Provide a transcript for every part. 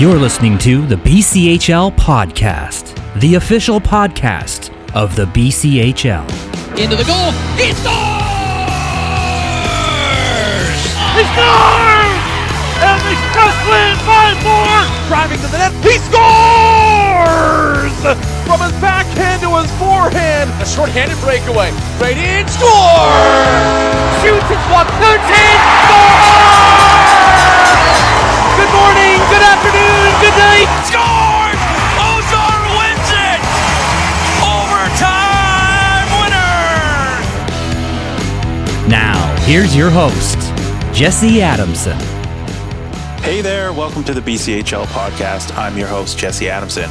You're listening to the BCHL Podcast, the official podcast of the BCHL. Into the goal. He scores! He scores! And the Express win by four! Driving to the net. He scores! From his backhand to his forehand. A short-handed breakaway. Right in. Score! Shoots his one. Turns in. Score! Good morning, good afternoon, good night. Scores! Ozar wins it! Overtime winner! Now, here's your host, Jesse Adamson. Hey there, welcome to the BCHL podcast. I'm your host, Jesse Adamson.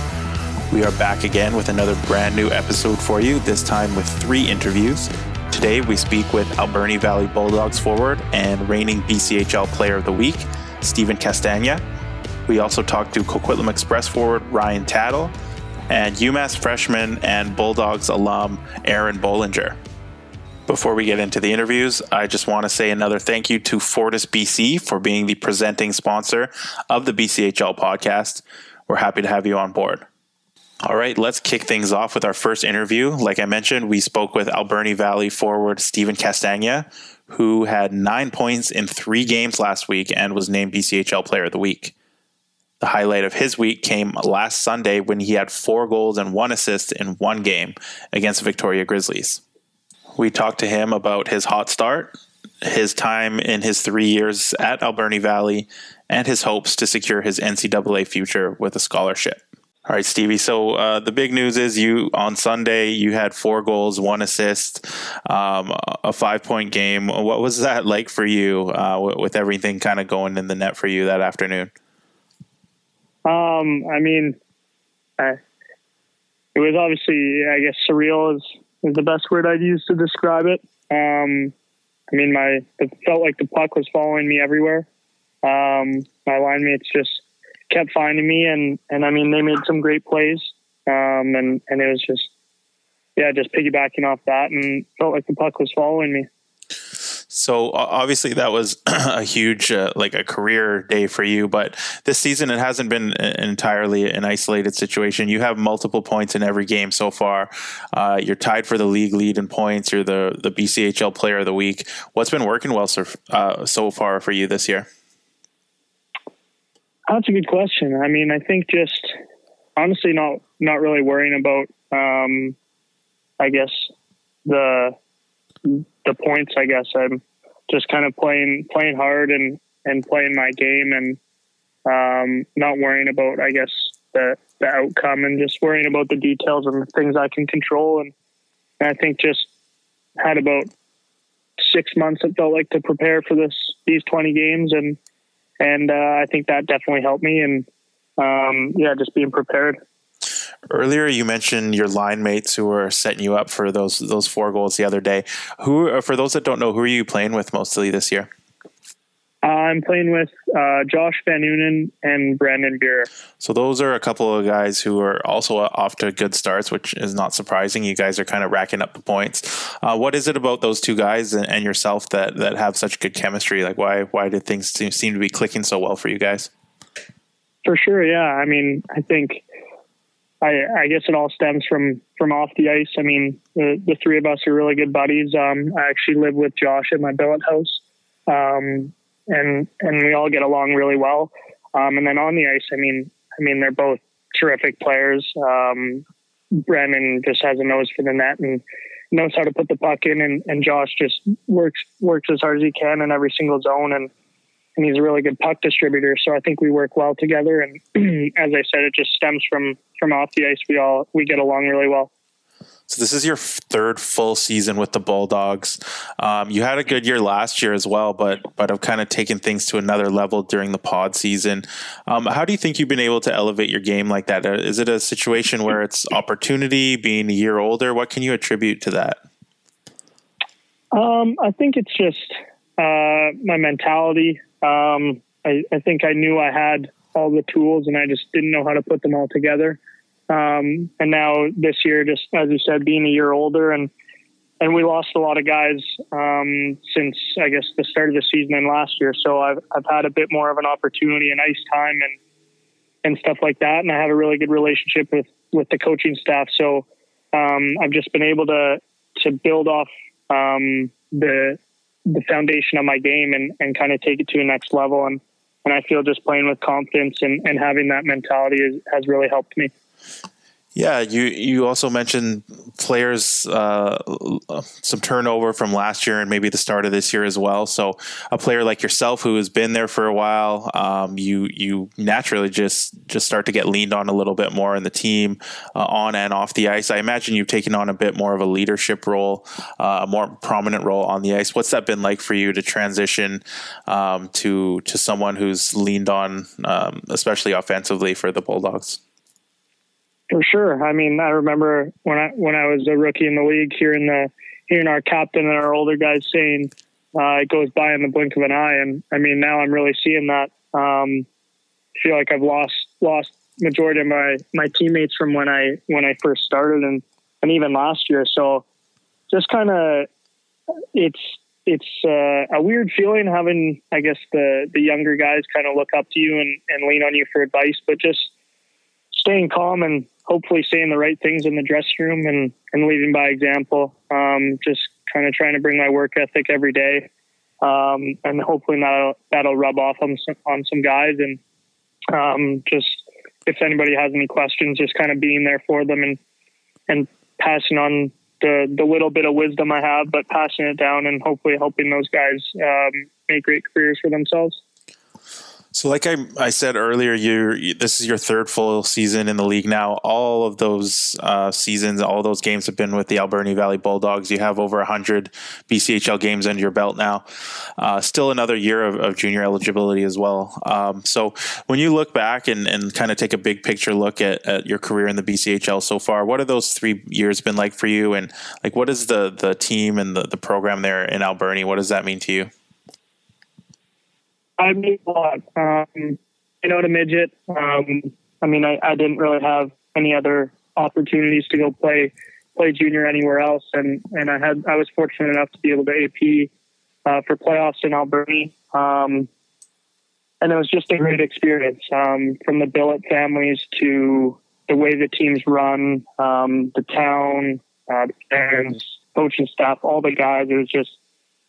We are back again with another brand new episode for you, this time with three interviews. Today, we speak with Alberni Valley Bulldogs forward and reigning BCHL Player of the Week, Stephen Castagna. We also talked to Coquitlam Express forward Ryan Tattle and UMass freshman and Bulldogs alum Aaron Bohlinger. Before we get into the interviews, I just want to say another thank you to Fortis BC for being the presenting sponsor of the BCHL podcast. We're happy to have you on board. All right, let's kick things off with our first interview. Like I mentioned, we spoke with Alberni Valley forward Stephen Castagna, who had nine points in three games last week and was named BCHL Player of the Week. The highlight of his week came last Sunday when he had four goals and one assist in one game against the Victoria Grizzlies. We talked to him about his hot start, his time in his three years at Alberni Valley, and his hopes to secure his NCAA future with a scholarship. All right, Stevie. So uh, the big news is you on Sunday you had four goals, one assist, um, a five point game. What was that like for you uh, with everything kind of going in the net for you that afternoon? Um, I mean, I, it was obviously, I guess, surreal is is the best word I'd use to describe it. Um, I mean, my it felt like the puck was following me everywhere. Um, my line mates just kept finding me, and and I mean, they made some great plays, um, and and it was just, yeah, just piggybacking off that, and felt like the puck was following me. So obviously that was a huge, uh, like a career day for you. But this season it hasn't been entirely an isolated situation. You have multiple points in every game so far. Uh, you're tied for the league lead in points. You're the the BCHL Player of the Week. What's been working well so uh, so far for you this year? That's a good question. I mean, I think just honestly not not really worrying about. Um, I guess the the points. I guess I'm just kind of playing playing hard and and playing my game and um, not worrying about I guess the the outcome and just worrying about the details and the things I can control and, and I think just had about six months it felt like to prepare for this these 20 games and and uh, I think that definitely helped me and um, yeah just being prepared Earlier, you mentioned your line mates who were setting you up for those those four goals the other day. Who, uh, for those that don't know, who are you playing with mostly this year? I'm playing with uh, Josh Van Unen and Brandon Beer. So those are a couple of guys who are also off to good starts, which is not surprising. You guys are kind of racking up the points. Uh, what is it about those two guys and, and, yourself that that have such good chemistry? Like why why did things seem, seem to be clicking so well for you guys? For sure, yeah. I mean, I think I, I guess it all stems from from off the ice. I mean, the, the three of us are really good buddies. Um, I actually live with Josh at my billet house, um, and and we all get along really well. Um, and then on the ice, I mean, I mean, they're both terrific players. Um, Brandon just has a nose for the net and knows how to put the puck in, and, and Josh just works works as hard as he can in every single zone and and he's a really good puck distributor. So I think we work well together. And as I said, it just stems from from off the ice. We all we get along really well. So this is your third full season with the Bulldogs. Um, you had a good year last year as well, but but have kind of taken things to another level during the pod season. Um, how do you think you've been able to elevate your game like that? Uh, it a situation where it's opportunity, being a year older? What can you attribute to that? Um, I think it's just uh, my mentality. Um, I, I, think I knew I had all the tools and I just didn't know how to put them all together. Um, and now this year, just as you said, being a year older and and we lost a lot of guys um, since I guess the start of the season and last year. So I've I've had a bit more of an opportunity and ice time and and stuff like that. And I have a really good relationship with with the coaching staff. So um, I've just been able to to build off um, the the foundation of my game and, and kind of take it to the next level. And and I feel just playing with confidence and, and having that mentality is, has really helped me. Yeah, you you also mentioned players uh, some turnover from last year and maybe the start of this year as well. So a player like yourself who has been there for a while, um, you you naturally just just start to get leaned on a little bit more in the team uh, on and off the ice. I imagine you've taken on a bit more of a leadership role, uh, a more prominent role on the ice. What's that been like for you to transition um, to to someone who's leaned on, um, especially offensively for the Bulldogs? For sure. I mean, I remember when I when I was a rookie in the league, hearing the hearing our captain and our older guys saying uh, it goes by in the blink of an eye, and I mean now I'm really seeing that. Um, I feel like I've lost lost majority of my my teammates from when I when I first started, and and even last year. So just kind of it's it's uh, a weird feeling having I guess the the younger guys kind of look up to you and and lean on you for advice, but just staying calm and hopefully saying the right things in the dressing room and, and leading by example. Um, just kind of trying to bring my work ethic every day. Um, and hopefully that'll, that'll rub off on some, on some guys. And um, just if anybody has any questions, just kind of being there for them and, and passing on the, the little bit of wisdom I have, but passing it down and hopefully helping those guys um, make great careers for themselves. So, like I, I said earlier, you this is your third full season in the league now. All of those uh, seasons, all those games have been with the Alberni Valley Bulldogs. You have over 100 BCHL games under your belt now. Uh, still another year of, of, junior eligibility as well. Um, so, when you look back and, and kind of take a big picture look at, at your career in the BCHL so far, what have those three years been like for you? And like, what is the the team and the, the program there in Alberni? What does that mean to you? I mean a lot. Um, you know, to midget. Um, I mean, I, I didn't really have any other opportunities to go play play junior anywhere else, and and I had I was fortunate enough to be able to AP uh, for playoffs in Alberni. Um, and it was just a great experience um, from the billet families to the way the teams run, um, the town, uh, coaching staff, all the guys. It was just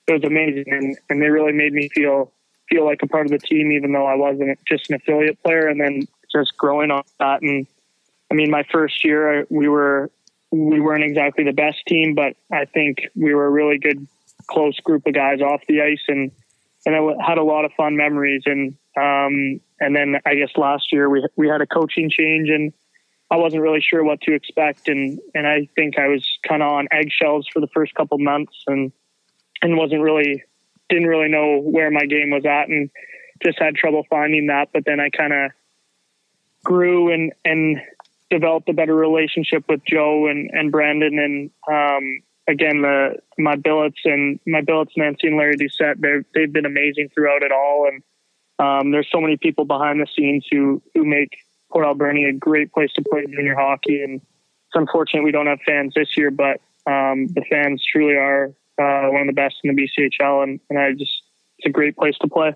it was amazing, and, and they really made me feel feel like a part of the team, even though I wasn't just an affiliate player. And then just growing off that, and I mean, my first year we were we weren't exactly the best team, but I think we were a really good, close group of guys off the ice, and and I had a lot of fun memories. And um, and then I guess last year we we had a coaching change, and I wasn't really sure what to expect, and and I think I was kind of on eggshells for the first couple months, and and wasn't really didn't really know where my game was at and just had trouble finding that. But then I kind of grew and, and developed a better relationship with Joe and, and Brandon. And, um, again, the, my billets and my billets, Nancy and Larry Doucette, they've, they've been amazing throughout it all. And, um, there's so many people behind the scenes who, who make Port Alberni a great place to play junior hockey. And it's unfortunate we don't have fans this year, but, um, the fans truly are uh, one of the best in the BCHL, and, and I just it's a great place to play.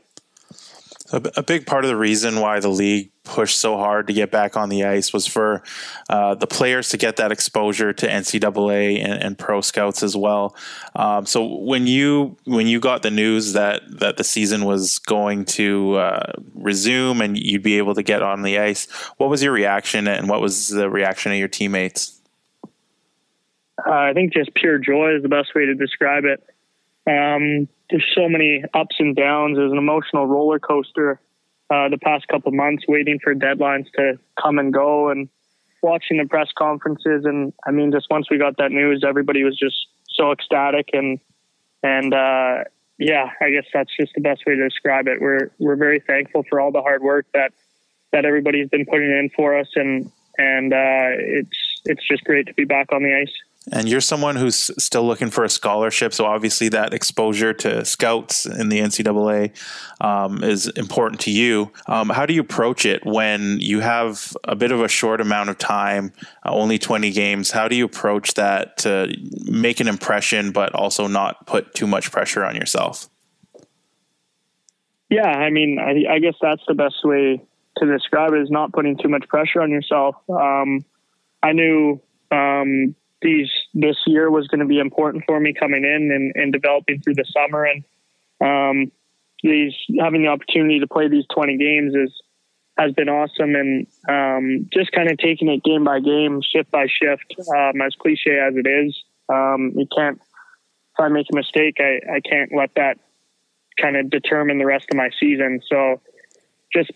A, big part of the reason why the league pushed so hard to get back on the ice was for uh, the players to get that exposure to NCAA and, and pro scouts as well. Um, so when you when you got the news that that the season was going to uh, resume and you'd be able to get on the ice, what was your reaction and what was the reaction of your teammates? Uh, I think just pure joy is the best way to describe it. Um, there's so many ups and downs. There's an emotional roller coaster uh, the past couple months, waiting for deadlines to come and go, and watching the press conferences. And I mean, just once we got that news, everybody was just so ecstatic, and and uh, yeah, I guess that's just the best way to describe it. We're we're very thankful for all the hard work that that everybody's been putting in for us, and and uh, it's it's just great to be back on the ice and you're someone who's still looking for a scholarship, so obviously that exposure to scouts in the NCAA um, is important to you. Um, how do you approach it when you have a bit of a short amount of time, uh, only 20 games? How do you approach that to make an impression, but also not put too much pressure on yourself? Yeah, I mean, I, I guess that's the best way to describe it is not putting too much pressure on yourself. Um, I knew um, these this year was going to be important for me coming in and, and developing through the summer, and um, these having the opportunity to play these 20 games is has been awesome, and um, just kind of taking it game by game, shift by shift. Um, as cliche as it is, um, you can't. If I make a mistake, I, I can't let that kind of determine the rest of my season. So, just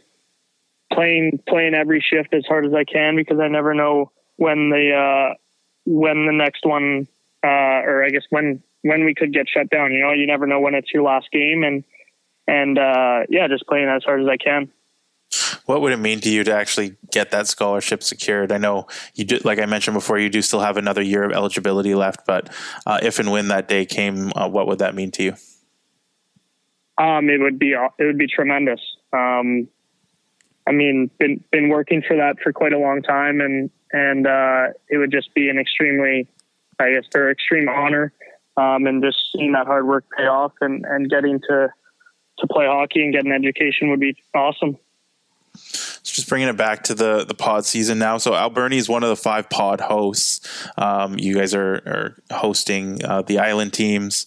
playing playing every shift as hard as I can because I never know when the uh, when the next one uh, or I guess when when we could get shut down. You know, you never know when it's your last game, and and uh, yeah, just playing as hard as I can. What would it mean to you to actually get that scholarship secured? I know you do, like I mentioned before, you do still have another year of eligibility left, but uh, if and when that day came, uh, what would that mean to you? Um, it would be it would be tremendous. Um, I mean, been been working for that for quite a long time, and and uh, it would just be an extremely, I guess, or extreme honor, um, and just seeing that hard work pay off, and and getting to to play hockey and get an education would be awesome. So just bringing it back to the the pod season now. So Alberni is one of the five pod hosts. Um, you guys are, are hosting uh, the island teams.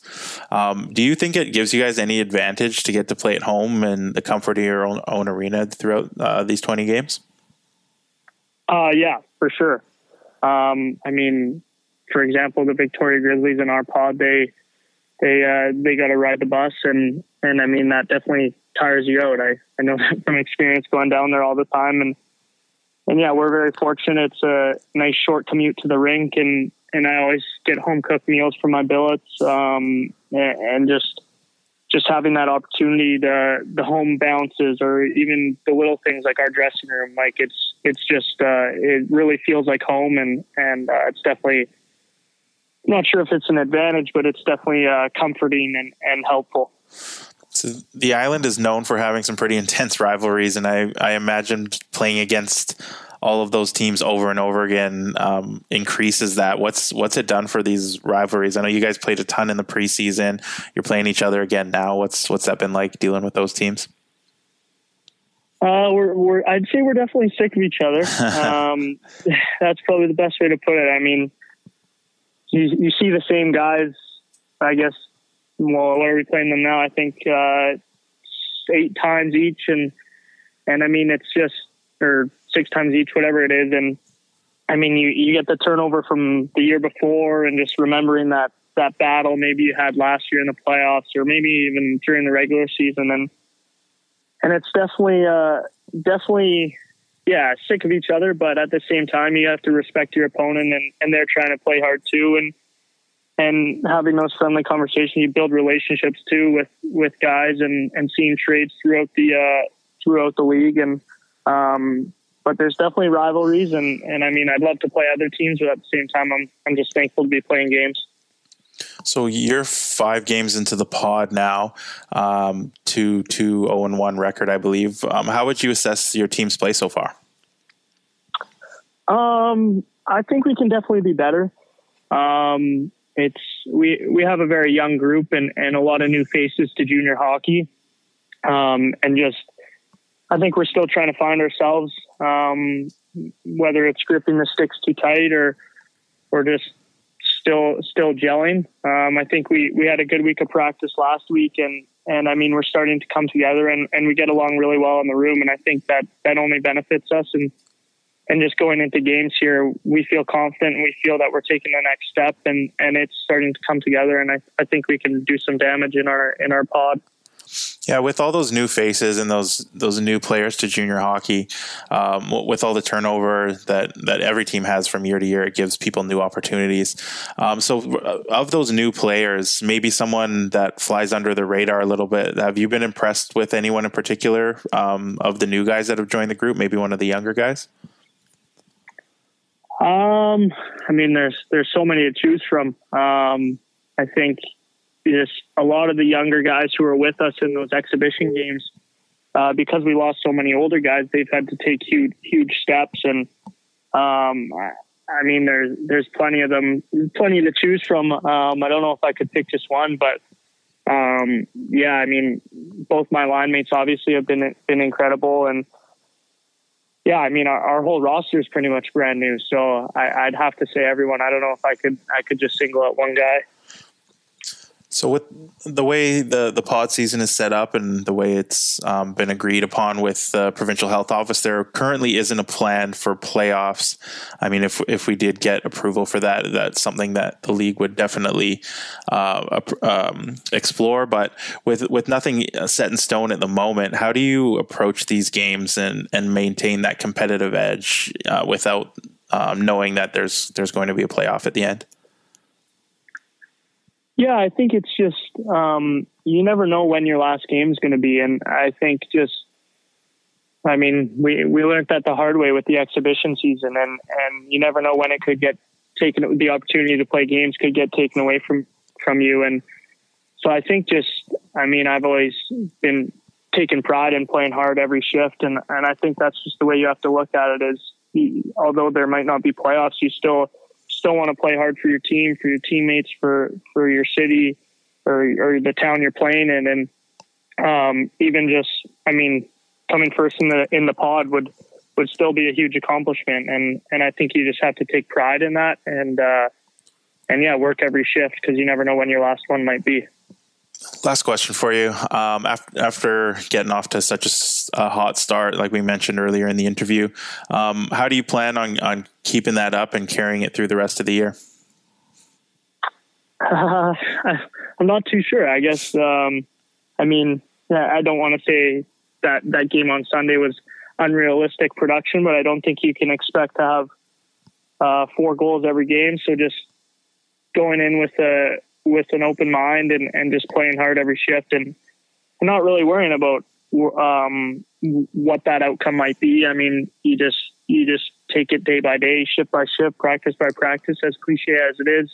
Um, do you think it gives you guys any advantage to get to play at home and the comfort of your own, own arena throughout uh, these twenty games? Uh, yeah, for sure. Um, I mean, for example, the Victoria Grizzlies in our pod, they they uh, they got to ride the bus, and and I mean that definitely tires you out. I, I know that from experience going down there all the time. And, and yeah, we're very fortunate. It's a nice short commute to the rink and, and I always get home cooked meals for my billets. Um, and just, just having that opportunity to the home bounces or even the little things like our dressing room, like it's, it's just, uh, it really feels like home and, and, uh, it's definitely, not sure if it's an advantage, but it's definitely, uh, comforting and, and helpful. So the island is known for having some pretty intense rivalries, and I I imagine playing against all of those teams over and over again um, increases that. What's what's it done for these rivalries? I know you guys played a ton in the preseason. You're playing each other again now. What's what's that been like dealing with those teams? Uh, we're, we're, I'd say we're definitely sick of each other. Um, that's probably the best way to put it. I mean, you, you see the same guys, I guess, well, what are we playing them now? I think uh, eight times each, and and I mean it's just or six times each, whatever it is, and I mean you you get the turnover from the year before, and just remembering that that battle maybe you had last year in the playoffs, or maybe even during the regular season, and and it's definitely uh, definitely yeah sick of each other, but at the same time you have to respect your opponent, and and they're trying to play hard too, and and having those friendly conversations, you build relationships too with with guys and and seeing trades throughout the uh, throughout the league. And um, but there's definitely rivalries, and and I mean I'd love to play other teams, but at the same time I'm I'm just thankful to be playing games. So you're five games into the pod now, um, two two zero oh and one record, I believe. Um, how would you assess your team's play so far? Um, I think we can definitely be better. Um, it's we we have a very young group and and a lot of new faces to junior hockey, um, and just I think we're still trying to find ourselves. Um, whether it's gripping the sticks too tight or or just still still gelling. Um, I think we we had a good week of practice last week, and and I mean we're starting to come together and and we get along really well in the room, and I think that that only benefits us and and just going into games here, we feel confident and we feel that we're taking the next step and, and it's starting to come together. And I, I think we can do some damage in our, in our pod. Yeah, with all those new faces and those those new players to junior hockey, um, with all the turnover that that every team has from year to year, it gives people new opportunities. Um, so, uh, of those new players, maybe someone that flies under the radar a little bit. Have you been impressed with anyone in particular um, of the new guys that have joined the group? Maybe one of the younger guys. Um, I mean, there's there's so many to choose from. Um, I think just a lot of the younger guys who are with us in those exhibition games, uh, because we lost so many older guys, they've had to take huge huge steps. And um, I mean, there's there's plenty of them, plenty to choose from. Um, I don't know if I could pick just one, but um, yeah, I mean, both my line mates obviously have been been incredible and yeah, I mean, our, our whole roster is pretty much brand new. So I, I'd have to say everyone. I don't know if I could I could just single out one guy. So with the way the, the pod season is set up and the way it's um, been agreed upon with the provincial health office, there currently isn't a plan for playoffs. I mean, if if we did get approval for that, that's something that the league would definitely uh, um, explore. But with with nothing set in stone at the moment, how do you approach these games and and maintain that competitive edge uh, without um, knowing that there's there's going to be a playoff at the end? Yeah, I think it's just um, you never know when your last game is going to be, and I think just, I mean, we we learned that the hard way with the exhibition season, and and you never know when it could get taken. The opportunity to play games could get taken away from from you, and so I think just, I mean, I've always been taking pride in playing hard every shift, and and I think that's just the way you have to look at it. Is although there might not be playoffs, you still still want to play hard for your team, for your teammates, for for your city or or the town you're playing in, and um, even just I mean coming first in the in the pod would would still be a huge accomplishment, and and I think you just have to take pride in that, and uh, and yeah, work every shift because you never know when your last one might be. Last question for you. Um, after, after, getting off to such a, a, hot start, like we mentioned earlier in the interview, um, how do you plan on, on keeping that up and carrying it through the rest of the year? Uh, I'm not too sure. I guess. Um, I mean, I don't want to say that that game on Sunday was unrealistic production, but I don't think you can expect to have uh, four goals every game. So just going in with a with an open mind and, and just playing hard every shift and not really worrying about um, what that outcome might be. I mean, you just you just take it day by day, shift by shift, practice by practice. As cliche as it is,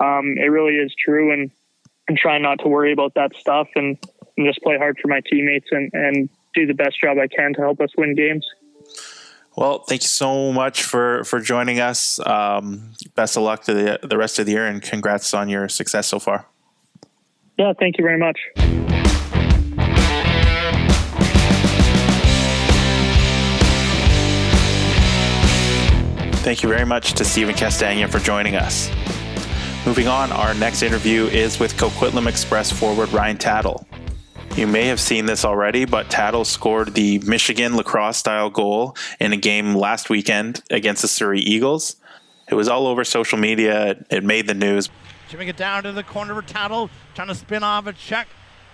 um, it really is true. And and try not to worry about that stuff and, and just play hard for my teammates and and do the best job I can to help us win games. Well, thank you so much for for joining us. Um, best of luck to the the rest of the year, and congrats on your success so far. Yeah, thank you very much. Thank you very much to Stephen Castagna for joining us. Moving on, our next interview is with Coquitlam Express forward Ryan Tattle. You may have seen this already, but Tattle scored the Michigan lacrosse style goal in a game last weekend against the Surrey Eagles. It was all over social media. It made the news. Chipping it down to the corner of Tattle, trying to spin off a check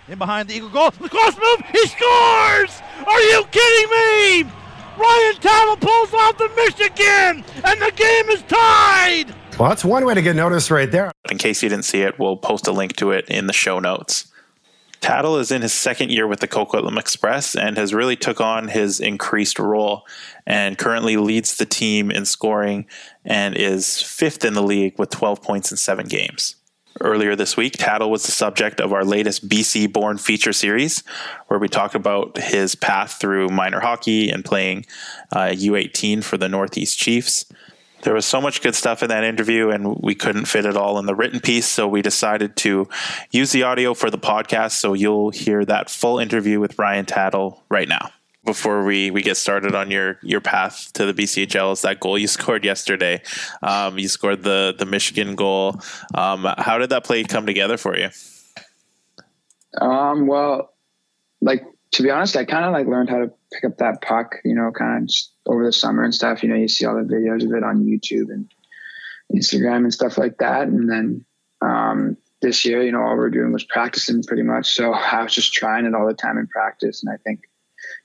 in behind the Eagle goal. The cross move, he scores! Are you kidding me? Ryan Tattle pulls off the Michigan, and the game is tied! Well, that's one way to get noticed right there. In case you didn't see it, we'll post a link to it in the show notes. Tattle is in his second year with the Coquitlam Express and has really took on his increased role and currently leads the team in scoring and is fifth in the league with 12 points in seven games. Earlier this week, Tattle was the subject of our latest BC Born feature series, where we talk about his path through minor hockey and playing uh, U18 for the Northeast Chiefs there was so much good stuff in that interview and we couldn't fit it all in the written piece so we decided to use the audio for the podcast so you'll hear that full interview with ryan tattle right now before we, we get started on your, your path to the BCHL is that goal you scored yesterday. Um, you scored the, the Michigan goal. Um, how did that play come together for you? Um, well, like to be honest, I kind of like learned how to pick up that puck, you know, kind of over the summer and stuff. You know, you see all the videos of it on YouTube and Instagram and stuff like that. And then um, this year, you know, all we are doing was practicing pretty much. So I was just trying it all the time in practice. And I think,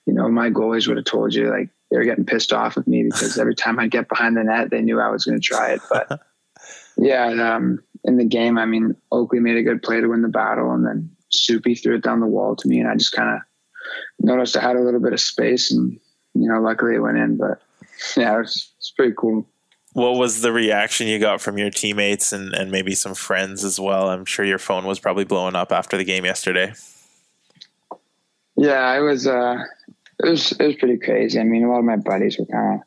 you know, my goalies would have told you like they were getting pissed off with me because every time I'd get behind the net, they knew I was going to try it. But yeah, um, in the game, I mean, Oakley made a good play to win the battle, and then Soupy threw it down the wall to me, and I just kind of noticed I had a little bit of space, and you know, luckily it went in. But yeah, it was, it's pretty cool. What was the reaction you got from your teammates and, and maybe some friends as well? I'm sure your phone was probably blowing up after the game yesterday. Yeah, I was. Uh, it was it was pretty crazy. I mean, a lot of my buddies were kind of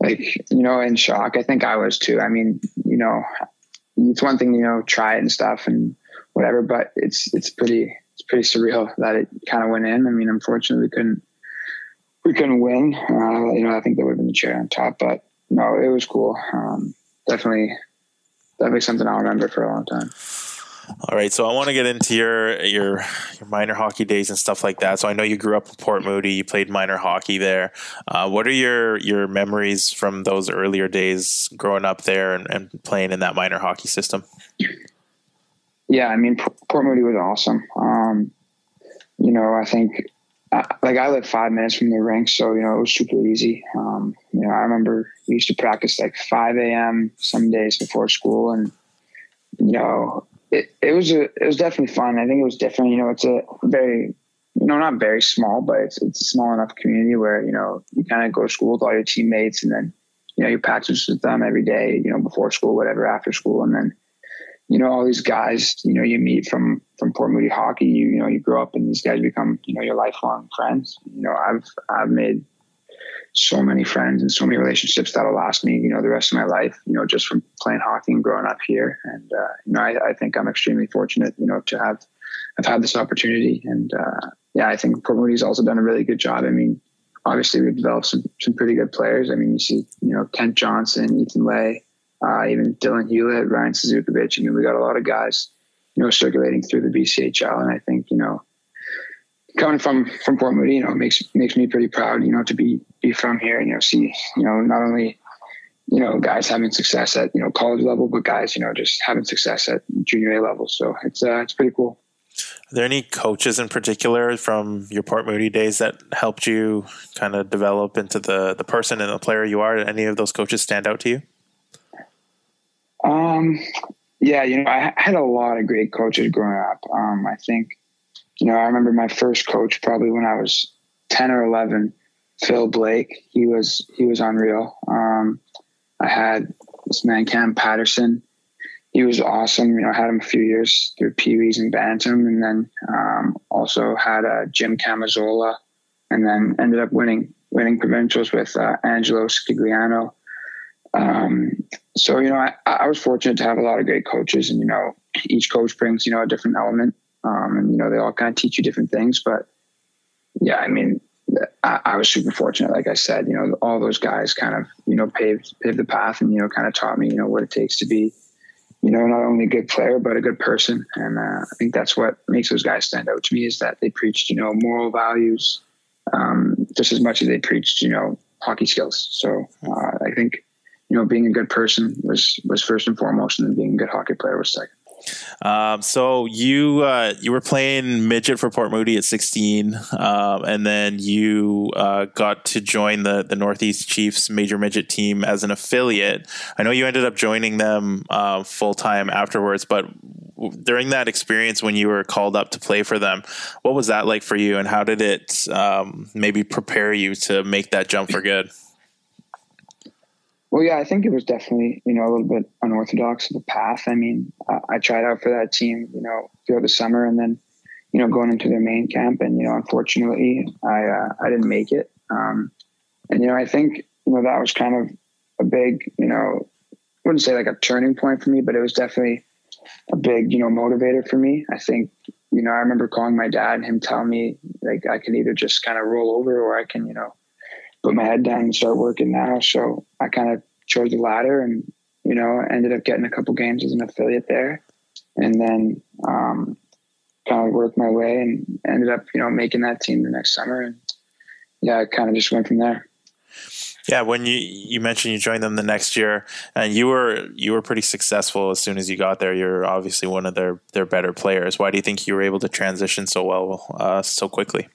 like you know in shock. I think I was too. I mean, you know, it's one thing you know try it and stuff and whatever, but it's it's pretty it's pretty surreal that it kind of went in. I mean, unfortunately, we couldn't we couldn't win. Uh, you know, I think that would have been the cherry on top, but no, it was cool. Um, definitely, definitely something I'll remember for a long time. All right, so I want to get into your your your minor hockey days and stuff like that. So I know you grew up in Port Moody, you played minor hockey there. Uh, what are your your memories from those earlier days growing up there and, and playing in that minor hockey system? Yeah, I mean Port Moody was awesome. Um, you know, I think like I live five minutes from the rink, so you know it was super easy. Um, you know, I remember we used to practice like 5 a.m. some days before school, and you know it, it was a, it was definitely fun. I think it was different. You know, it's a very, you know, not very small, but it's, it's a small enough community where, you know, you kind of go to school with all your teammates and then, you know, you practice with them every day, you know, before school, whatever, after school. And then, you know, all these guys, you know, you meet from, from Port Moody hockey, you, you know, you grow up and these guys become, you know, your lifelong friends. You know, I've, I've made so many friends and so many relationships that'll last me, you know, the rest of my life, you know, just from playing hockey and growing up here. And, uh, you know, I, I, think I'm extremely fortunate, you know, to have, I've had this opportunity. And, uh, yeah, I think Port Moody's also done a really good job. I mean, obviously we've developed some, some pretty good players. I mean, you see, you know, Kent Johnson, Ethan Lay, uh, even Dylan Hewlett, Ryan Suzukovich. I mean, we got a lot of guys, you know, circulating through the BCHL. And I think, you know, coming from from Port Moody, you know, makes makes me pretty proud, you know, to be be from here and you know see you know not only you know guys having success at you know college level, but guys you know just having success at junior A level. So it's uh, it's pretty cool. Are there any coaches in particular from your Port Moody days that helped you kind of develop into the the person and the player you are? Did any of those coaches stand out to you? Um, yeah, you know, I had a lot of great coaches growing up. Um, I think you know, I remember my first coach probably when I was 10 or 11, Phil Blake. He was, he was unreal. Um, I had this man, Cam Patterson. He was awesome. You know, I had him a few years through Pee Wees and Bantam, and then um, also had uh, Jim Camazola, and then ended up winning winning provincials with uh, Angelo Scigliano. Um, so you know, I, I was fortunate to have a lot of great coaches, and you know, each coach brings you know a different element um, and you know, they all kind of teach you different things. But yeah, I mean, I, I, was super fortunate. Like I said, you know, all those guys kind of you know paved paved the path, and you know, kind of taught me you know what it takes to be you know not only a good player but a good person. And uh, I think that's what makes those guys stand out to me is that they preached you know moral values um, just as much as they preached you know hockey skills. So uh, I think you know being a good person was was first and foremost, and then being a good hockey player was second. Um, so you uh, you were playing midget for Port Moody at 16, um, and then you uh, got to join the the Northeast Chiefs major midget team as an affiliate. I know you ended up joining them uh, full time afterwards, but during that experience when you were called up to play for them, what was that like for you, and how did it um, maybe prepare you to make that jump for good? Well, yeah, I think it was definitely, you know, a little bit unorthodox of a path. I mean, I, I tried out for that team, you know, throughout the summer and then, you know, going into their main camp. And, you know, unfortunately, I, uh, I didn't make it. Um, and, you know, I think, you know, that was kind of a big, you know, I wouldn't say like a turning point for me, but it was definitely a big, you know, motivator for me. I think, you know, I remember calling my dad and him telling me like I can either just kind of roll over or I can, you know, put my head down and start working now. So I kind of chose the latter and, you know, ended up getting a couple games as an affiliate there. And then um, kind of worked my way and ended up, you know, making that team the next summer. And yeah, I kind of just went from there. Yeah, when you you mentioned you joined them the next year, and you were you were pretty successful as soon as you got there. You're obviously one of their their better players. Why do you think you were able to transition so well uh, so quickly?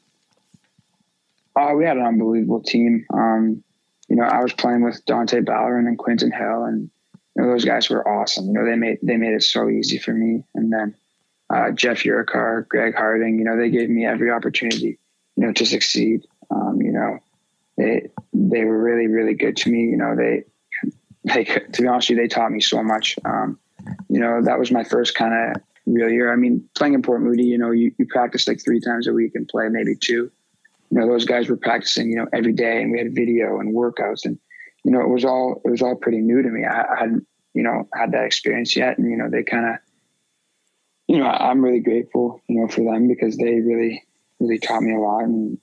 Uh, we had an unbelievable team. Um, you know, I was playing with Dante Ballerin and Quinton Hill, and you know, those guys were awesome. You know, they made they made it so easy for me. And then uh, Jeff Urikar, Greg Harding, you know, they gave me every opportunity, you know, to succeed. Um, you know, they they were really really good to me. You know, they they to be honest with you, they taught me so much. Um, you know, that was my first kind of real year. I mean, playing in Port Moody, you know, you, you practice like three times a week and play maybe two you know, those guys were practicing, you know, every day and we had video and workouts and, you know, it was all, it was all pretty new to me. I, I hadn't, you know, had that experience yet. And, you know, they kind of, you know, I'm really grateful, you know, for them because they really, really taught me a lot. And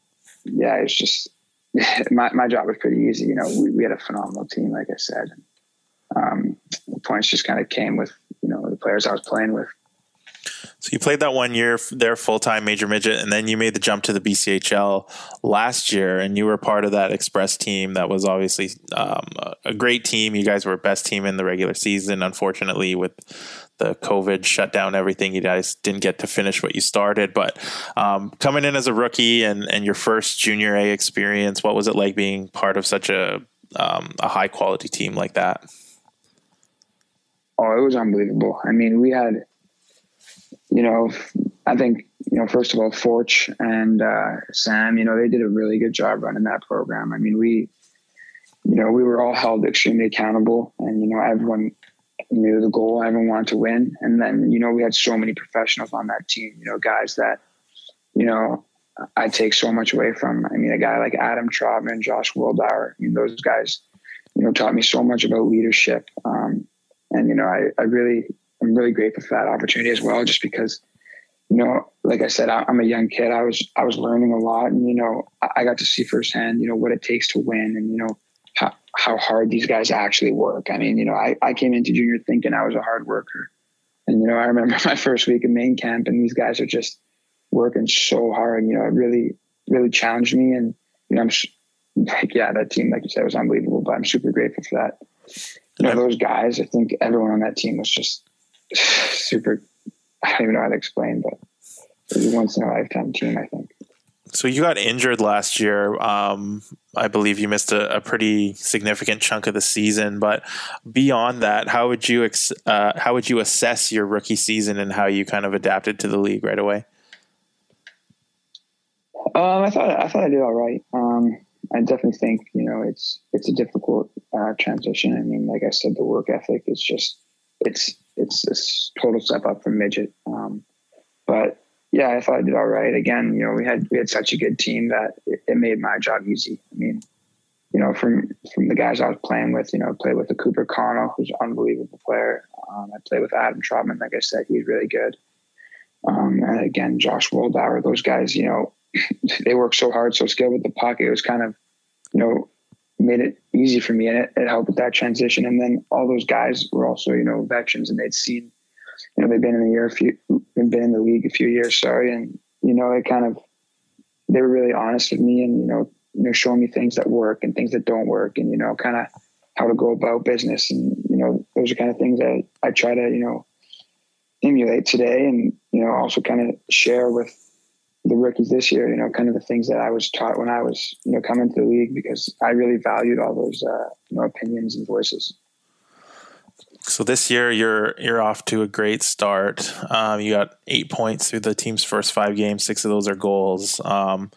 yeah, it's just, my, my job was pretty easy. You know, we, we had a phenomenal team, like I said. Um, the points just kind of came with, you know, the players I was playing with. So you played that one year there full time major midget, and then you made the jump to the BCHL last year, and you were part of that Express team that was obviously um, a great team. You guys were best team in the regular season. Unfortunately, with the COVID shutdown, everything, you guys didn't get to finish what you started. But um, coming in as a rookie and and your first junior A experience, what was it like being part of such a um, a high quality team like that? Oh, it was unbelievable. I mean, we had you know, I think, you know, first of all, Forge and uh, Sam, you know, they did a really good job running that program. I mean, we, you know, we were all held extremely accountable and, you know, everyone knew the goal, everyone wanted to win. And then, you know, we had so many professionals on that team, you know, guys that, you know, I take so much away from. I mean, a guy like Adam Trotman, Josh Wildauer, I mean, those guys, you know, taught me so much about leadership. Um, and, you know, I, I really, I'm really grateful for that opportunity as well, just because, you know, like I said, I, am a young kid. I was I was learning a lot, and you know, I, got to see firsthand, you know, what it takes to win, and you know, how how hard these guys actually work. I mean, you know, I I came into junior thinking I was a hard worker, and you know, I remember my first week in main camp, and these guys are just working so hard. You know, it really really challenged me, and you know, I'm like, yeah, that team, like you said, was unbelievable. But I'm super grateful for that. You know, those guys. I think everyone on that team was just super. I don't even know how to explain, but it was a once in a lifetime team. I think. So you got injured last year. Um, I believe you missed a, a, pretty significant chunk of the season. But beyond that, how would you ex- uh, how would you assess your rookie season and how you kind of adapted to the league right away? Um, I thought I thought I did all right. Um, I definitely think you know it's it's a difficult uh, transition. I mean, like I said, the work ethic is just it's it's a total step up from midget. Um, but yeah, I thought I did all right. Again, you know, we had we had such a good team that it, it, made my job easy. I mean, you know, from from the guys I was playing with, you know, I played with the Cooper Connell, who's an unbelievable player. Um, I played with Adam Trotman, like I said, he's really good. Um, and again, Josh Wildauer, those guys, you know, they work so hard, so skilled with the pocket. It was kind of, you know, made it easy for me and it, it, helped with that transition. And then all those guys were also, you know, veterans and they'd seen, you know, they've been in the year a few, been in the league a few years, sorry. And, you know, it kind of, they were really honest with me and, you know, you know, showing me things that work and things that don't work and, you know, kind of how to go about business. And, you know, those are kind of things that I try to, you know, emulate today and, you know, also kind of share with the rookies this year, you know, kind of the things that I was taught when I was, you know, coming to the league because I really valued all those, uh, you know, opinions and voices. So this year you're you're off to a great start. Um, you got eight points through the team's first five games. Six of those are goals. Um,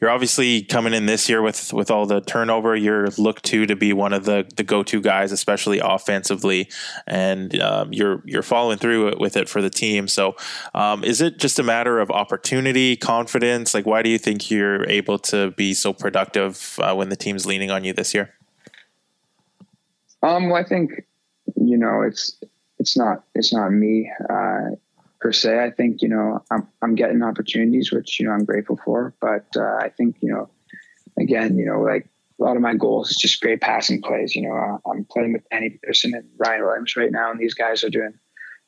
you're obviously coming in this year with with all the turnover. You're looked to to be one of the the go to guys, especially offensively, and um, you're you're following through with it for the team. So um, is it just a matter of opportunity, confidence? Like why do you think you're able to be so productive uh, when the team's leaning on you this year? Um, well, I think you know, it's it's not it's not me uh, per se. I think you know I'm I'm getting opportunities, which you know I'm grateful for. But uh, I think you know, again, you know, like a lot of my goals is just great passing plays. You know, uh, I'm playing with Danny Pearson and Ryan Williams right now, and these guys are doing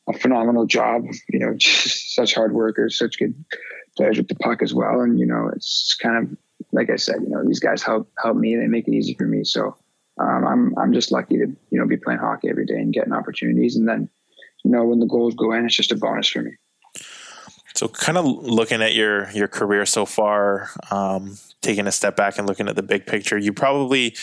a phenomenal job. You know, just such hard workers, such good players with the puck as well. And you know, it's kind of like I said, you know, these guys help help me. They make it easy for me. So um, I'm I'm just lucky to you know be playing hockey every day and getting opportunities, and then you know when the goals go in, it's just a bonus for me. So, kind of looking at your your career so far, um, taking a step back and looking at the big picture, you probably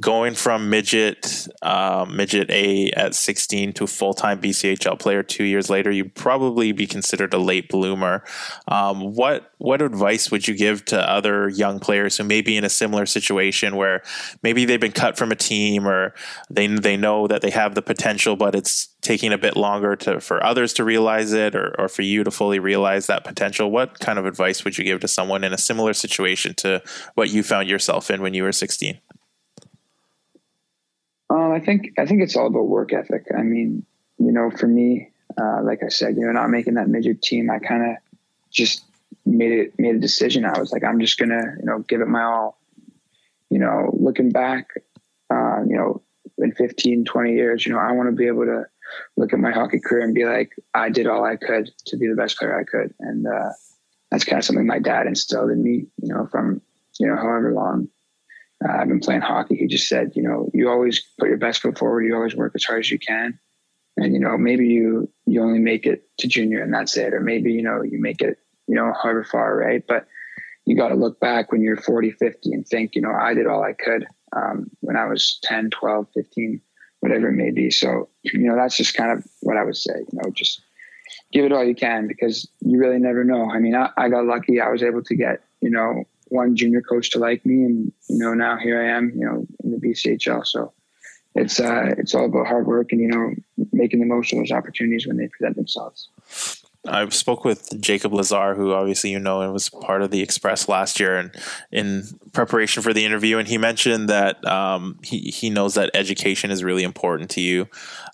going from midget um, midget A at 16 to full time BCHL player two years later, you'd probably be considered a late bloomer. Um, what what advice would you give to other young players who may be in a similar situation where maybe they've been cut from a team or they they know that they have the potential, but it's taking a bit longer to for others to realize it or, or for you to fully realize that potential? What kind of advice would you give to someone in a similar situation to what you found yourself in when you were 16? Um, I think I think it's all about work ethic. I mean, you know, for me, uh, like I said, you know, not making that midget team, I kind of just made it made a decision. I was like, I'm just gonna, you know, give it my all. you know, looking back, uh, you know, in 15, 20 years, you know, I want to be able to look at my hockey career and be like, I did all I could to be the best player I could. And uh, that's kind of something my dad instilled in me, you know, from, you know, however long uh, I've been playing hockey. He just said, you know, you always put your best foot forward. You always work as hard as you can. And, you know, maybe you, you only make it to junior and that's it. Or maybe, you know, you make it, you know, however far, right? But you got to look back when you're 40, 50 and think, you know, I did all I could um, when I was 10, 12, 15, whatever it may be. So, you know, that's just kind of what I would say, you know, just give it all you can because you really never know. I mean, I, I got lucky. I was able to get, you know, one junior coach to like me and, you know, now here I am, you know, in the BCHL. So it's, uh, it's all about hard work and, you know, making the most of those opportunities when they present themselves. I spoke with Jacob Lazar, who obviously you know and was part of the Express last year, and in preparation for the interview, and he mentioned that um, he he knows that education is really important to you.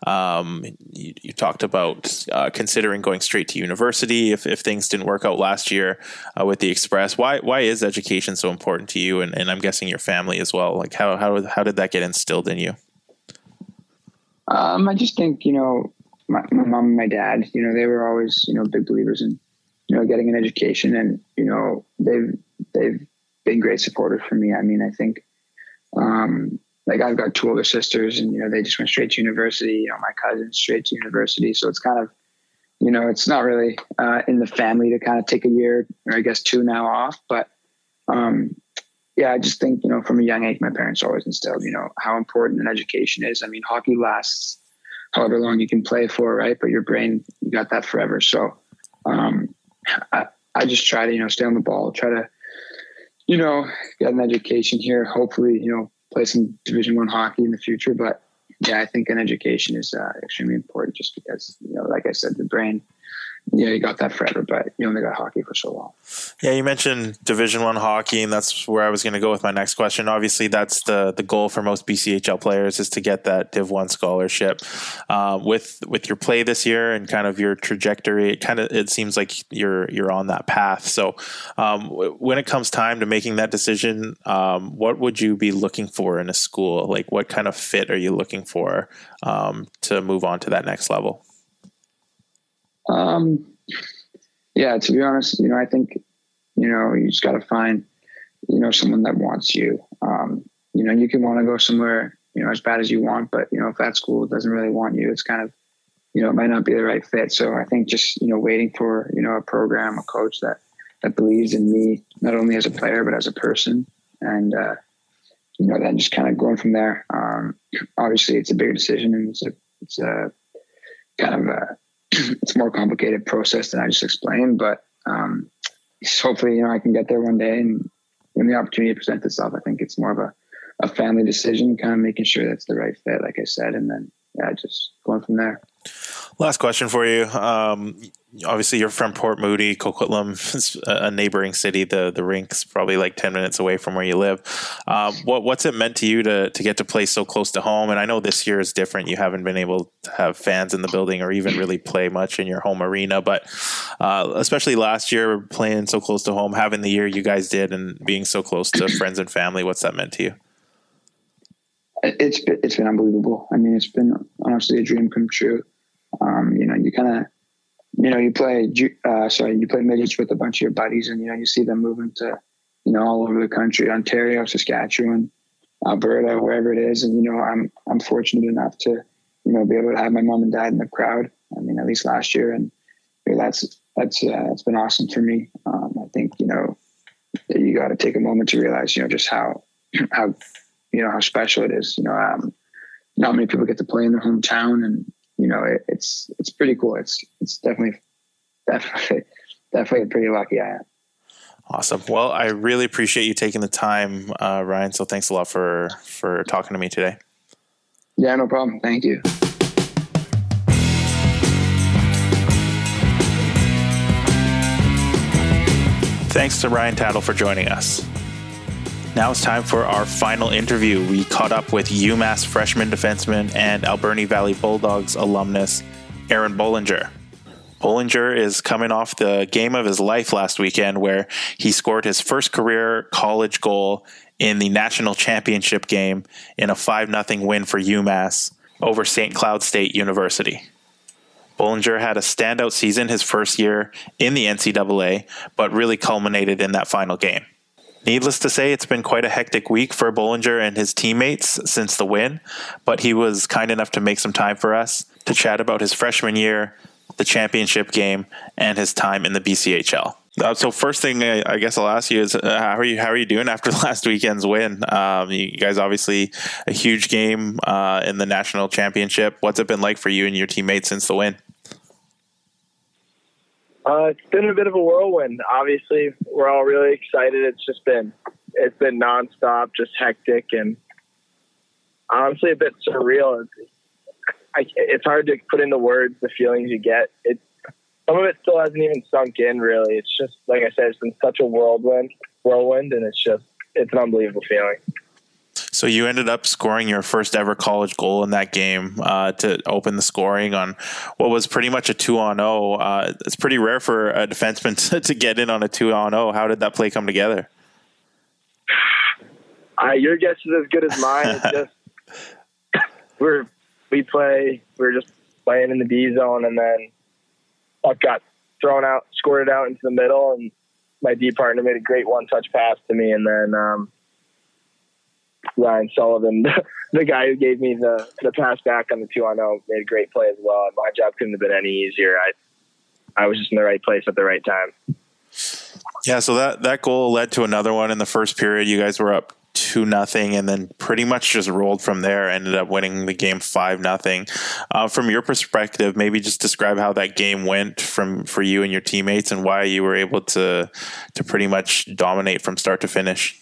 Um, you, you, talked about uh, considering going straight to university if, if things didn't work out last year uh, with the Express. Why why is education so important to you, and, and I'm guessing your family as well? Like how how how did that get instilled in you? Um, I just think you know my, my mom and my dad, you know, they were always, you know, big believers in, you know, getting an education and, you know, they've, they've been great supporters for me. I mean, I think, um, like I've got two older sisters and, you know, they just went straight to university, you know, my cousin straight to university. So it's kind of, you know, it's not really, uh, in the family to kind of take a year or I guess two now off, but, um, yeah, I just think, you know, from a young age, my parents always instilled, you know, how important an education is. I mean, hockey lasts however long you can play for, right? But your brain, you got that forever. So um, I, I just try to, you know, stay on the ball, try to, you know, get an education here. Hopefully, you know, play some Division One hockey in the future. But yeah, I think an education is uh, extremely important, just because, you know, like I said, the brain yeah, you got that forever, but you only got hockey for so long. Yeah, you mentioned Division One hockey, and that's where I was going to go with my next question. Obviously, that's the the goal for most BCHL players is to get that Div One scholarship. Uh, with with your play this year and kind of your trajectory, it kind of it seems like you're you're on that path. So, um, when it comes time to making that decision, um, what would you be looking for in a school? Like, what kind of fit are you looking for um, to move on to that next level? Um, yeah, to be honest, you know, I think, you know, you just got to find, you know, someone that wants you. Um, you know, you can want to go somewhere, you know, as bad as you want, but, you know, if that school doesn't really want you, it's kind of, you know, it might not be the right fit. So I think just, you know, waiting for, you know, a program, a coach that, that believes in me, not only as a player, but as a person. And, uh, you know, then just kind of going from there. Um, obviously it's a bigger decision and it's a, it's a kind of a, it's a more complicated process than I just explained, but um, hopefully, you know, I can get there one day. And when the opportunity presents itself, I think it's more of a, a family decision, kind of making sure that's the right fit, like I said, and then yeah, just going from there. Last question for you. Um, obviously, you're from Port Moody. Coquitlam is a neighboring city. The the rink's probably like ten minutes away from where you live. Um, what what's it meant to you to to get to play so close to home? And I know this year is different. You haven't been able to have fans in the building or even really play much in your home arena. But uh, especially last year, playing so close to home, having the year you guys did, and being so close to friends and family. What's that meant to you? It's been, it's been unbelievable. I mean, it's been honestly a dream come true. Um, you know, you kind of, you know, you play, uh, sorry, you play midgets with a bunch of your buddies, and you know, you see them moving to, you know, all over the country, Ontario, Saskatchewan, Alberta, wherever it is, and you know, I'm I'm fortunate enough to, you know, be able to have my mom and dad in the crowd. I mean, at least last year, and you know, that's that's uh, it's been awesome for me. Um, I think you know, you got to take a moment to realize, you know, just how how you know how special it is. You know, um, not many people get to play in their hometown, and you know, it, it's it's pretty cool. It's it's definitely definitely definitely pretty lucky I am. Awesome. Well, I really appreciate you taking the time, uh, Ryan. So thanks a lot for for talking to me today. Yeah, no problem. Thank you. Thanks to Ryan Tattle for joining us. Now it's time for our final interview. We caught up with UMass freshman defenseman and Alberni Valley Bulldogs alumnus Aaron Bohlinger. Bohlinger is coming off the game of his life last weekend where he scored his first career college goal in the national championship game in a 5 0 win for UMass over St. Cloud State University. Bohlinger had a standout season his first year in the NCAA, but really culminated in that final game. Needless to say, it's been quite a hectic week for Bohlinger and his teammates since the win, but he was kind enough to make some time for us to chat about his freshman year, the championship game, and his time in the BCHL. Uh, so first thing I, I, guess I'll ask you is uh, how are you how are you doing after last weekend's win? Um, you guys obviously a huge game uh, in the national championship. What's it been like for you and your teammates since the win? Uh, it's been a bit of a whirlwind. Obviously, we're all really excited. It's just been it's been nonstop, just hectic, and honestly a bit surreal. It's, I, it's hard to put into words the feelings you get. It some of it still hasn't even sunk in. Really, it's just like I said, it's been such a whirlwind, whirlwind, and it's just it's an unbelievable feeling. So you ended up scoring your first ever college goal in that game uh, to open the scoring on what was pretty much a two on zero. Oh. Uh, it's pretty rare for a defenseman to, to get in on a two on zero. How did that play come together? Uh, your guess is as good as mine. It's just we're we play we are just playing in the D zone, and then puck got thrown out, scored it out into the middle, and my D partner made a great one touch pass to me, and then. Um, Ryan Sullivan, the guy who gave me the, the pass back on the two on zero, made a great play as well. My job couldn't have been any easier. I I was just in the right place at the right time. Yeah, so that that goal led to another one in the first period. You guys were up two nothing, and then pretty much just rolled from there. Ended up winning the game five nothing. Uh, from your perspective, maybe just describe how that game went from for you and your teammates, and why you were able to to pretty much dominate from start to finish.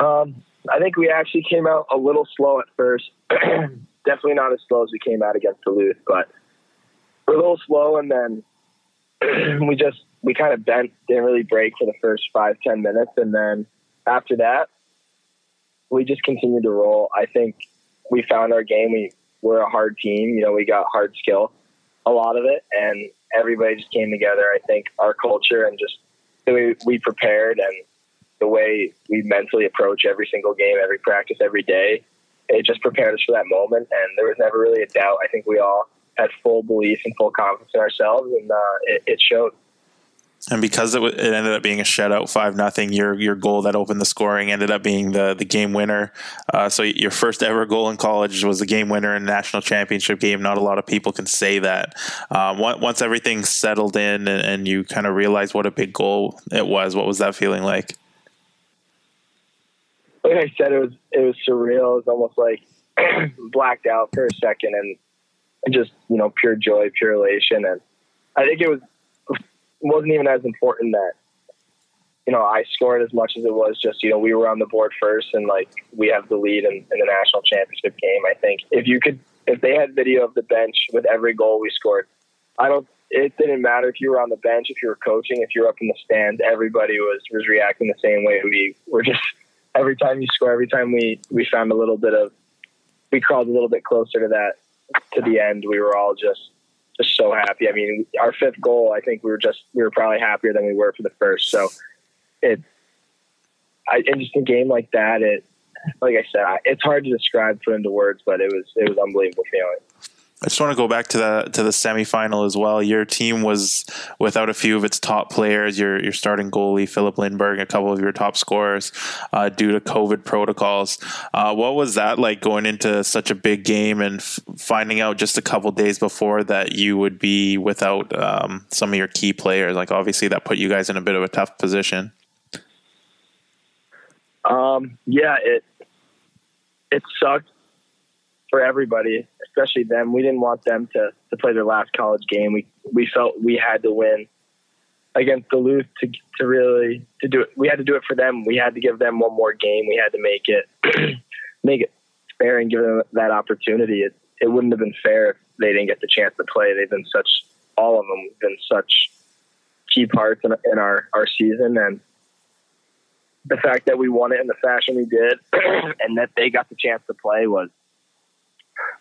Um, I think we actually came out a little slow at first. Definitely not as slow as we came out against Duluth, but we're a little slow, and then we just we kind of bent, didn't really break for the first five ten minutes, and then after that, we just continued to roll. I think we found our game. We we're a hard team. You know, we got hard skill, a lot of it, and everybody just came together. I think our culture and just the way we prepared and the way we mentally approach every single game, every practice, every day, it just prepared us for that moment. And there was never really a doubt. I think we all had full belief and full confidence in ourselves, and uh, it, it, showed. And because it, it, ended up being a shutout, five nothing, your your goal that opened the scoring ended up being the the game winner. Uh, so your first ever goal in college was the game winner in a national championship game. Not a lot of people can say that. Um, once everything settled in and, and you kind of realized what a big goal it was, what was that feeling like? Like I said, it was it was surreal. It was almost like blacked out for a second, and, just you know pure joy, pure elation. And I think it was wasn't even as important that you know I scored as much as it was just you know we were on the board first, and like we have the lead in, in the national championship game. I think if you could, if they had video of the bench with every goal we scored, I don't. It didn't matter if you were on the bench, if you were coaching, if you were up in the stands. Everybody was was reacting the same way. We were just every time you score, every time we we found a little bit of, we crawled a little bit closer to that to the end. We were all just just so happy. I mean, our fifth goal, I think we were just we were probably happier than we were for the first. So it, I, just a game like that, it like I said, it's hard to describe put into words, but it was it was unbelievable feeling. I just want to go back to the to the semifinal as well. Your team was without a few of its top players. Your your starting goalie Filip Lindberg, a couple of your top scorers, uh, due to COVID protocols. Uh, what was that like going into such a big game and f- finding out just a couple days before that you would be without um, some of your key players? Like obviously that put you guys in a bit of a tough position. Um, yeah, it it sucked for everybody, especially them. We didn't want them to, to play their last college game. We we felt we had to win against Duluth to to really to do it. We had to do it for them. We had to give them one more game. We had to make it make it fair and give them that opportunity. It it wouldn't have been fair if they didn't get the chance to play. They've been such all of them been such key parts in, in our our season and the fact that we won it in the fashion we did and that they got the chance to play was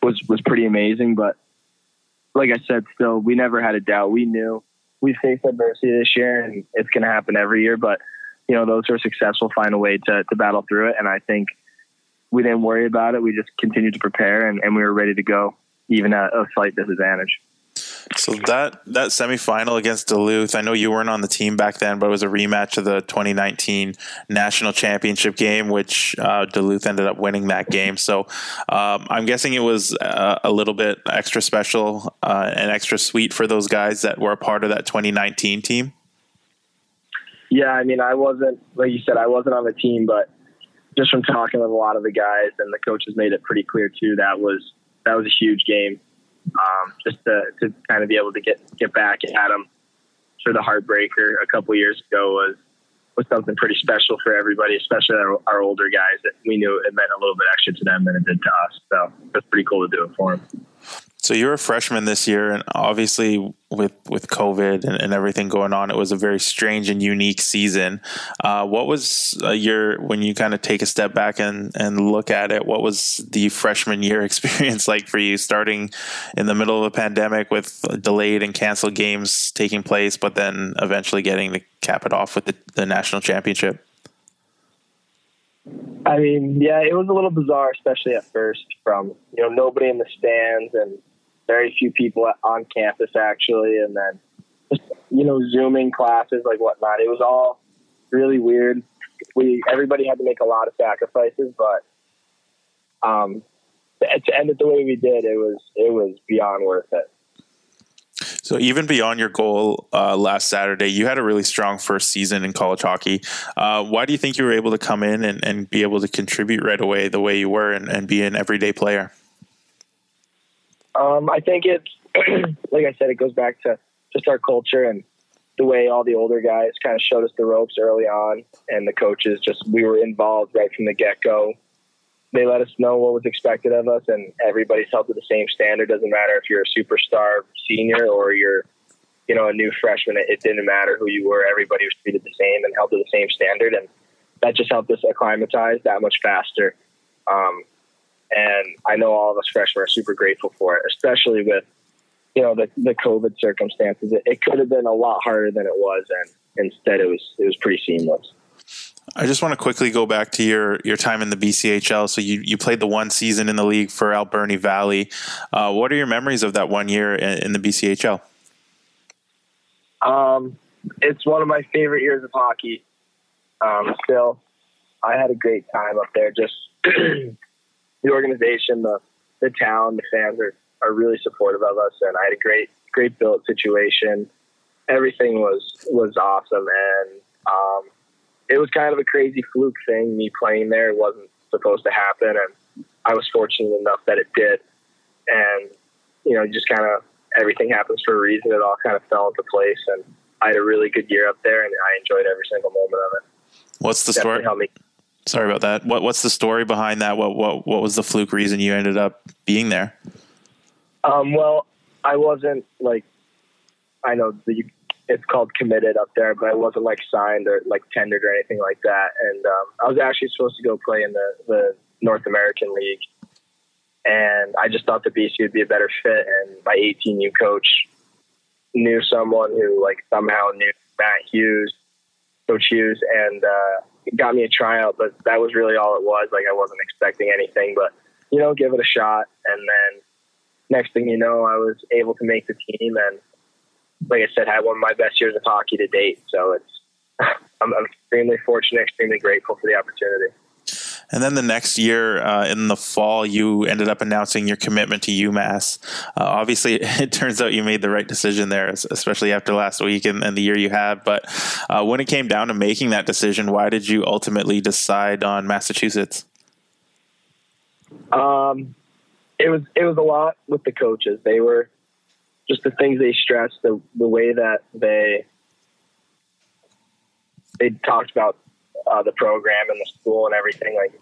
was was pretty amazing. But like I said, still we never had a doubt. We knew we faced adversity this year, and it's going to happen every year. But you know, those who are successful find a way to to battle through it, and I think we didn't worry about it. We just continued to prepare, and, and we were ready to go, even at a slight disadvantage. So that that semifinal against Duluth, I know you weren't on the team back then, but it was a rematch of the 2019 national championship game, which uh, Duluth ended up winning that game. So um, I'm guessing it was uh, a little bit extra special uh, and extra sweet for those guys that were a part of that 2019 team. Yeah, I mean, I wasn't like you said, I wasn't on the team, but just from talking with a lot of the guys and the coaches made it pretty clear too that was that was a huge game um, just to, to kind of be able to get get back at them for the heartbreaker a couple years ago was was something pretty special for everybody, especially our, our older guys. That we knew it meant a little bit extra to them than it did to us. So it's pretty cool to do it for them. So you're a freshman this year, and obviously with with COVID and, and everything going on, it was a very strange and unique season. Uh, what was uh, your when you kind of take a step back and and look at it? What was the freshman year experience like for you, starting in the middle of a pandemic with delayed and canceled games taking place, but then eventually getting to cap it off with the, the national championship? I mean, yeah, it was a little bizarre, especially at first. From you know nobody in the stands and very few people on campus actually, and then you know zooming classes like whatnot. It was all really weird. We everybody had to make a lot of sacrifices, but um, to end it the way we did, it was it was beyond worth it. So even beyond your goal uh, last Saturday, you had a really strong first season in college hockey. Uh, why do you think you were able to come in and, and be able to contribute right away the way you were and, and be an everyday player? Um, I think it's like I said, it goes back to just our culture and the way all the older guys kind of showed us the ropes early on, and the coaches just we were involved right from the get go. They let us know what was expected of us, and everybody's held to the same standard. Doesn't matter if you're a superstar senior or you're, you know, a new freshman. It, it didn't matter who you were. Everybody was treated the same and held to the same standard, and that just helped us acclimatize that much faster. Um, and I know all of us freshmen are super grateful for it, especially with, you know, the, the COVID circumstances. It, it could have been a lot harder than it was. And instead it was, it was pretty seamless. I just want to quickly go back to your, your time in the BCHL. So you, you played the one season in the league for Alberni Valley. Uh, what are your memories of that one year in, in the BCHL? Um, it's one of my favorite years of hockey. Um, still, I had a great time up there. Just the organization, the the town, the fans are are really supportive of us, and I had a great great built situation. Everything was was awesome, and um, it was kind of a crazy fluke thing. Me playing there it wasn't supposed to happen, and I was fortunate enough that it did. And you know, just kind of everything happens for a reason. It all kind of fell into place, and I had a really good year up there, and I enjoyed every single moment of it. What's the Definitely story? Sorry about that. What what's the story behind that? What what what was the fluke reason you ended up being there? Um, well, I wasn't like I know the, it's called committed up there, but I wasn't like signed or like tendered or anything like that. And um, I was actually supposed to go play in the the North American League, and I just thought the BC would be a better fit. And my 18U coach knew someone who like somehow knew Matt Hughes, Coach Hughes, and uh, got me a tryout, but that was really all it was. Like I wasn't expecting anything, but you know, give it a shot. And then next thing you know, I was able to make the team, and like I said, had one of my best years of hockey to date. So it's I'm, I'm extremely fortunate, extremely grateful for the opportunity. And then the next year uh, in the fall, you ended up announcing your commitment to UMass. Uh, obviously, it turns out you made the right decision there, especially after last week and, and the year you had. But uh, when it came down to making that decision, why did you ultimately decide on Massachusetts? Um, it was it was a lot with the coaches. They were just the things they stressed, the the way that they they talked about uh, the program and the school and everything. Like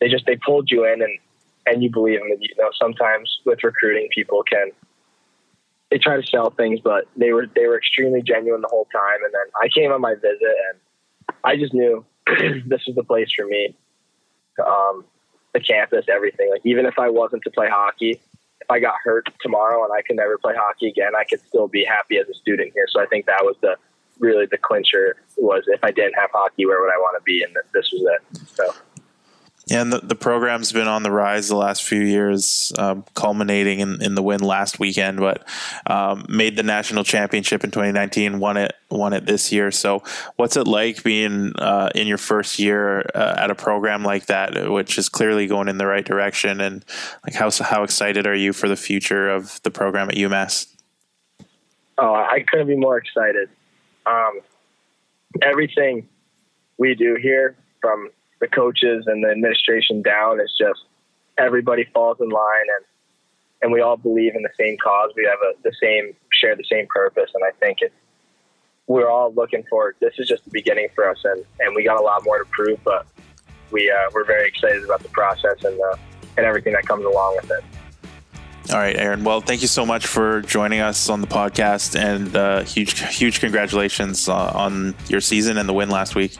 they just they pulled you in and and you believe them. And you know, sometimes with recruiting, people can they try to sell things, but they were they were extremely genuine the whole time. And then I came on my visit, and I just knew this was the place for me. Um, the campus, everything. Like even if I wasn't to play hockey, if I got hurt tomorrow and I could never play hockey again, I could still be happy as a student here. So I think that was the really the clincher was if I didn't have hockey, where would I want to be? And this was it. So. Yeah, and the, the program's been on the rise the last few years, um, culminating in, in the win last weekend, but um, made the national championship in 2019, won it, won it this year. So, what's it like being uh, in your first year uh, at a program like that, which is clearly going in the right direction? And like, how how excited are you for the future of the program at UMass? Oh, I couldn't be more excited. Um, everything we do here, from the coaches and the administration down is just everybody falls in line and and we all believe in the same cause. We have a, the same share the same purpose, and I think it. We're all looking for this is just the beginning for us, and, and we got a lot more to prove. But we uh, we're very excited about the process and uh, and everything that comes along with it. All right, Aaron. Well, thank you so much for joining us on the podcast, and uh, huge huge congratulations uh, on your season and the win last week.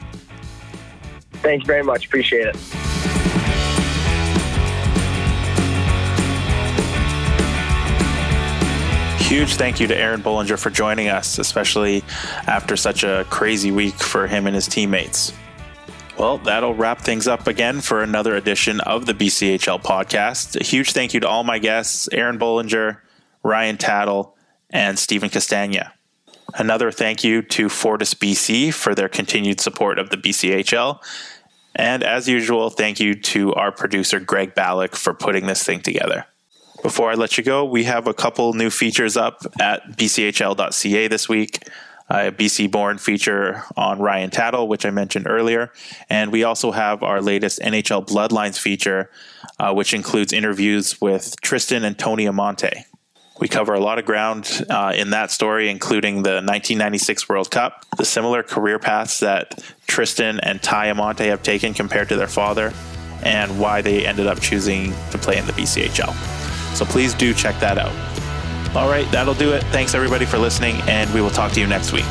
Thanks very much. Appreciate it. Huge thank you to Aaron Bohlinger for joining us, especially after such a crazy week for him and his teammates. Well, that'll wrap things up again for another edition of the BCHL podcast. A huge thank you to all my guests Aaron Bohlinger, Ryan Tattle, and Stephen Castagna. Another thank you to Fortis BC for their continued support of the BCHL. And as usual, thank you to our producer, Greg Ballack, for putting this thing together. Before I let you go, we have a couple new features up at bchl.ca this week. A BC Born feature on Ryan Tattle, which I mentioned earlier. And we also have our latest NHL Bloodlines feature, uh, which includes interviews with Tristan and Tony Amonte. We cover a lot of ground uh, in that story, including the 1996 World Cup, the similar career paths that Tristan and Ty Amonte have taken compared to their father, and why they ended up choosing to play in the BCHL. So please do check that out. All right, that'll do it. Thanks everybody for listening, and we will talk to you next week.